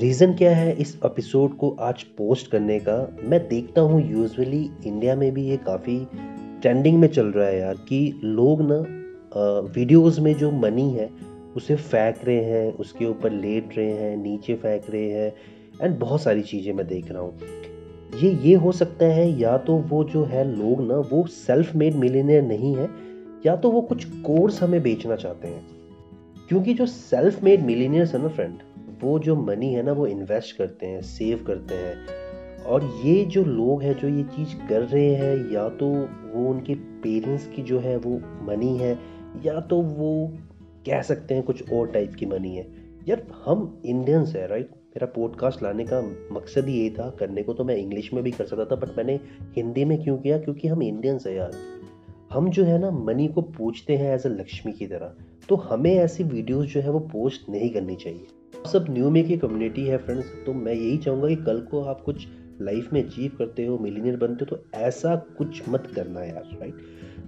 Reason क्या है इस एपिसोड को आज पोस्ट करने का? मैं देखता हूँ यूजुअली इंडिया में भी ये काफ़ी ट्रेंडिंग में चल रहा है यार कि लोग ना वीडियोस में जो मनी है, उसे फेंक रहे हैं, उसके ऊपर लेट रहे हैं, नीचे फेंक रहे हैं एंड बहुत सारी चीज़ें मैं देख रहा हूँ। ये ये हो सकता है या तो वो जो है लोग ना, वो सेल्फ मेड मिलीनियर नहीं है, या तो वो कुछ कोर्स हमें बेचना चाहते हैं। क्योंकि जो सेल्फ मेड मिलीनियर्स है ना फ्रेंड वो जो मनी है ना, वो इन्वेस्ट करते हैं सेव करते हैं। और ये जो लोग हैं, जो ये चीज़ कर रहे हैं, या तो वो उनके पेरेंट्स की जो है, वो मनी है, या तो वो कह सकते हैं कुछ और टाइप की मनी है। यार, हम इंडियंस है राइट मेरा पॉडकास्ट लाने का मकसद ही ये था, करने को तो मैं इंग्लिश में भी कर सकता था बट मैंने हिंदी में क्यों किया? क्योंकि हम इंडियंस है यार। हम जो है ना मनी को पूछते हैं एज अ लक्ष्मी की तरह। तो हमें ऐसी वीडियोस जो है, वो पोस्ट नहीं करनी चाहिए। सब न्यू में की कम्युनिटी है फ्रेंड्स तो मैं यही चाहूँगा कि कल को आप कुछ लाइफ में अचीव करते हो मिलीनियर बनते हो तो ऐसा कुछ मत करना यार राइट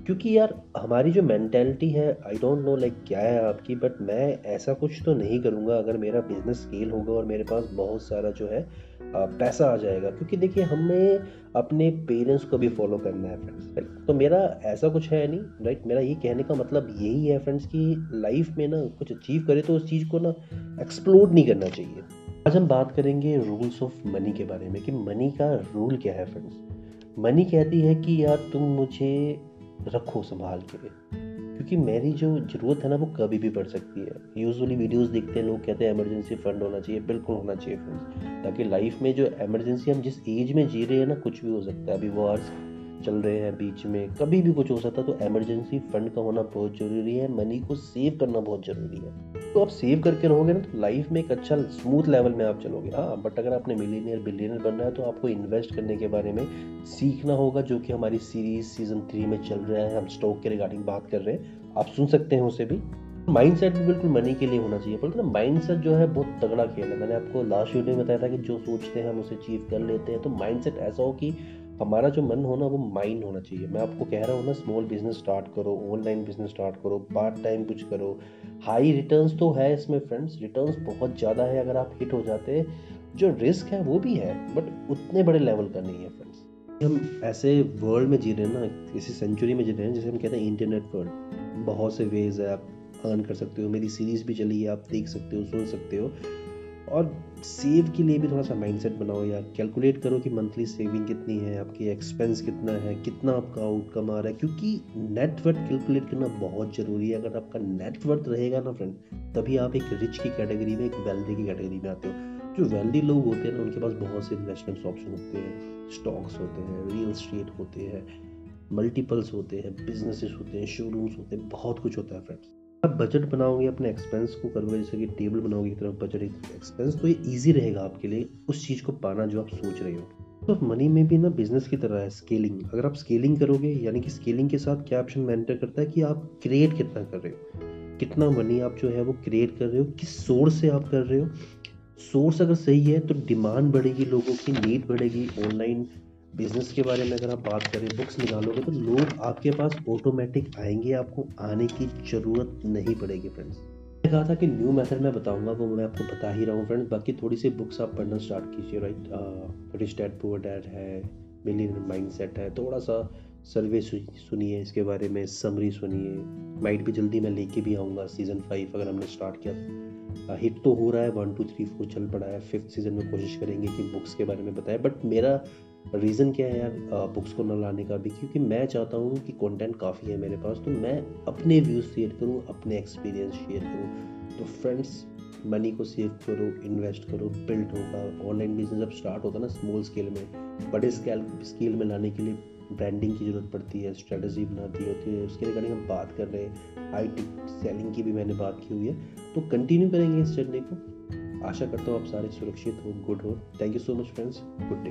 क्योंकि यार, हमारी जो मैंटेलिटी है आई डोंट नो लाइक क्या है आपकी बट मैं ऐसा कुछ तो नहीं करूँगा अगर मेरा बिज़नेस स्केल होगा और मेरे पास बहुत सारा जो है पैसा आ जाएगा। क्योंकि देखिए, हमें अपने पेरेंट्स को भी फॉलो करना है फ्रेंड्स राइट तो मेरा ऐसा कुछ है नहीं राइट मेरा ये कहने का मतलब यही है फ्रेंड्स कि लाइफ में ना कुछ अचीव करे तो उस चीज़ को ना एक्सप्लोर नहीं करना चाहिए। आज हम बात करेंगे रूल्स ऑफ़ मनी के बारे में, कि मनी का रूल क्या है फ्रेंड्स मनी कहती है कि यार तुम मुझे रखो, संभाल के। क्योंकि मेरी जो ज़रूरत है ना, वो कभी भी पड़ सकती है। यूजुअली वीडियोस देखते हैं, लोग कहते हैं इमरजेंसी फंड होना चाहिए, बिल्कुल होना चाहिए फ्रेंड्स ताकि लाइफ में जो इमरजेंसी हम जिस एज में जी रहे हैं ना, कुछ भी हो सकता है। अभी वॉर्स चल रहे हैं बीच में, कभी भी कुछ हो सकता है तो इमरजेंसी फंड का होना बहुत ज़रूरी है। मनी को सेव करना बहुत ज़रूरी है। तो आप सेव करके रहोगे ना तो लाइफ में एक अच्छा स्मूथ लेवल में आप चलोगे। हाँ बट अगर आपने मिलीनियर बिलियनियर बनना है तो आपको इन्वेस्ट करने के बारे में सीखना होगा, जो कि हमारी सीरीज़ सीज़न थ्री में चल रहा है। हम स्टॉक के रिगार्डिंग बात कर रहे हैं। आप सुन सकते हैं उसे भी। माइंड सेट भी बिल्कुल मनी के लिए होना चाहिए। बोलते ना माइंड सेट जो है बहुत तगड़ा खेल है। मैंने आपको लास्ट वीडियो में बताया था कि जो सोचते हैं, हम उसे अचीव कर लेते हैं। तो माइंड सेट ऐसा हो कि हमारा जो मन हो ना, वो माइंड होना चाहिए। मैं आपको कह रहा हूँ ना स्मॉल बिज़नेस स्टार्ट करो ऑनलाइन बिज़नेस स्टार्ट करो पार्ट टाइम कुछ करो। हाई रिटर्न्स तो है इसमें फ्रेंड्स रिटर्न्स बहुत ज़्यादा है अगर आप हिट हो जाते। जो रिस्क है, वो भी है बट उतने बड़े लेवल का नहीं है फ्रेंड्स हम ऐसे वर्ल्ड में जी रहे हैं ना किसी सेंचुरी में जी रहे हैं, जैसे हम कहते हैं इंटरनेट वर्ल्ड बहुत से वेज है, आप अर्न कर सकते हो। मेरी सीरीज़ भी चली है, आप देख सकते हो, सुन सकते हो। और सेव के लिए भी थोड़ा सा माइंडसेट बनाओ या कैलकुलेट करो कि मंथली सेविंग कितनी है, आपकी एक्सपेंस कितना है, कितना आपका आउटकम आ रहा है। क्योंकि नेटवर्थ कैलकुलेट करना बहुत ज़रूरी है। अगर आपका नेटवर्थ रहेगा ना फ्रेंड तभी आप एक रिच की कैटेगरी में, एक वेल्दी की कैटेगरी में आते हो। जो वेल्दी लोग होते हैं ना, उनके पास बहुत से इन्वेस्टमेंट्स ऑप्शन होते हैं स्टॉक्स होते हैं रियल स्टेट होते हैं। मल्टीपल्स होते हैं बिजनेसेस होते हैं शोरूम्स होते हैं, बहुत कुछ होता है फ्रेंड्स आप बजट बनाओगे, अपने एक्सपेंस को करोगे जैसे कि टेबल बनाओगे तरफ़ बजट एक्सपेंस तो ये ईजी रहेगा आपके लिए उस चीज़ को पाना जो आप सोच रहे हो। तो मनी में भी ना बिज़नेस की तरह है स्केलिंग अगर आप स्केलिंग करोगे, यानी कि स्केलिंग के साथ क्या ऑप्शन मैंटर करता है कि आप क्रिएट कितना कर रहे हो। कितना मनी आप जो है वो क्रिएट कर रहे हो, किस सोर्स से आप कर रहे हो। सोर्स अगर सही है तो डिमांड बढ़ेगी लोगों की नीड बढ़ेगी ऑनलाइन बिज़नेस के बारे में अगर आप बात करें, बुक्स निकालोगे तो लोग आपके पास ऑटोमेटिक आएँगे, आपको आने की ज़रूरत नहीं पड़ेगी फ्रेंड्स मैंने कहा था कि न्यू मेथड मैं बताऊँगा, वो मैं आपको बता ही रहा हूँ फ्रेंड्स बाकी थोड़ी सी बुक्स आप पढ़ना स्टार्ट कीजिए right rich dad poor dad है मिलियन माइंड सेट है। थोड़ा सा सर्वे सुनिए, इसके बारे में समरी सुनिए। माइट भी जल्दी मैं लेके भी आऊँगा सीज़न फाइव अगर हमने स्टार्ट किया। हिट तो हो रहा है वन टू थ्री फोर चल पड़ा है। फिफ्थ सीज़न में कोशिश करेंगे कि बुक्स के बारे में बताएँ। बट मेरा रीज़न क्या है यार बुक्स को न लाने का भी? क्योंकि मैं चाहता हूँ कि कंटेंट काफ़ी है मेरे पास तो मैं अपने व्यूज़ शेयर करूँ, अपने एक्सपीरियंस शेयर करूँ। तो फ्रेंड्स मनी को सेव करो इन्वेस्ट करो बिल्ड होगा। ऑनलाइन बिज़नेस जब स्टार्ट होता है ना स्मॉल स्केल में, बड़े स्केल स्केल में लाने के लिए ब्रांडिंग की ज़रूरत पड़ती है स्ट्रेटजी बनाती होती है, उसके रिगार्डिंग हम बात कर रहे हैं। आई टी सेलिंग की भी मैंने बात की हुई है। तो कंटिन्यू करेंगे इस जर्नी को। आशा करता हूँ आप सारे सुरक्षित हो गुड हो। Thank you so much friends good day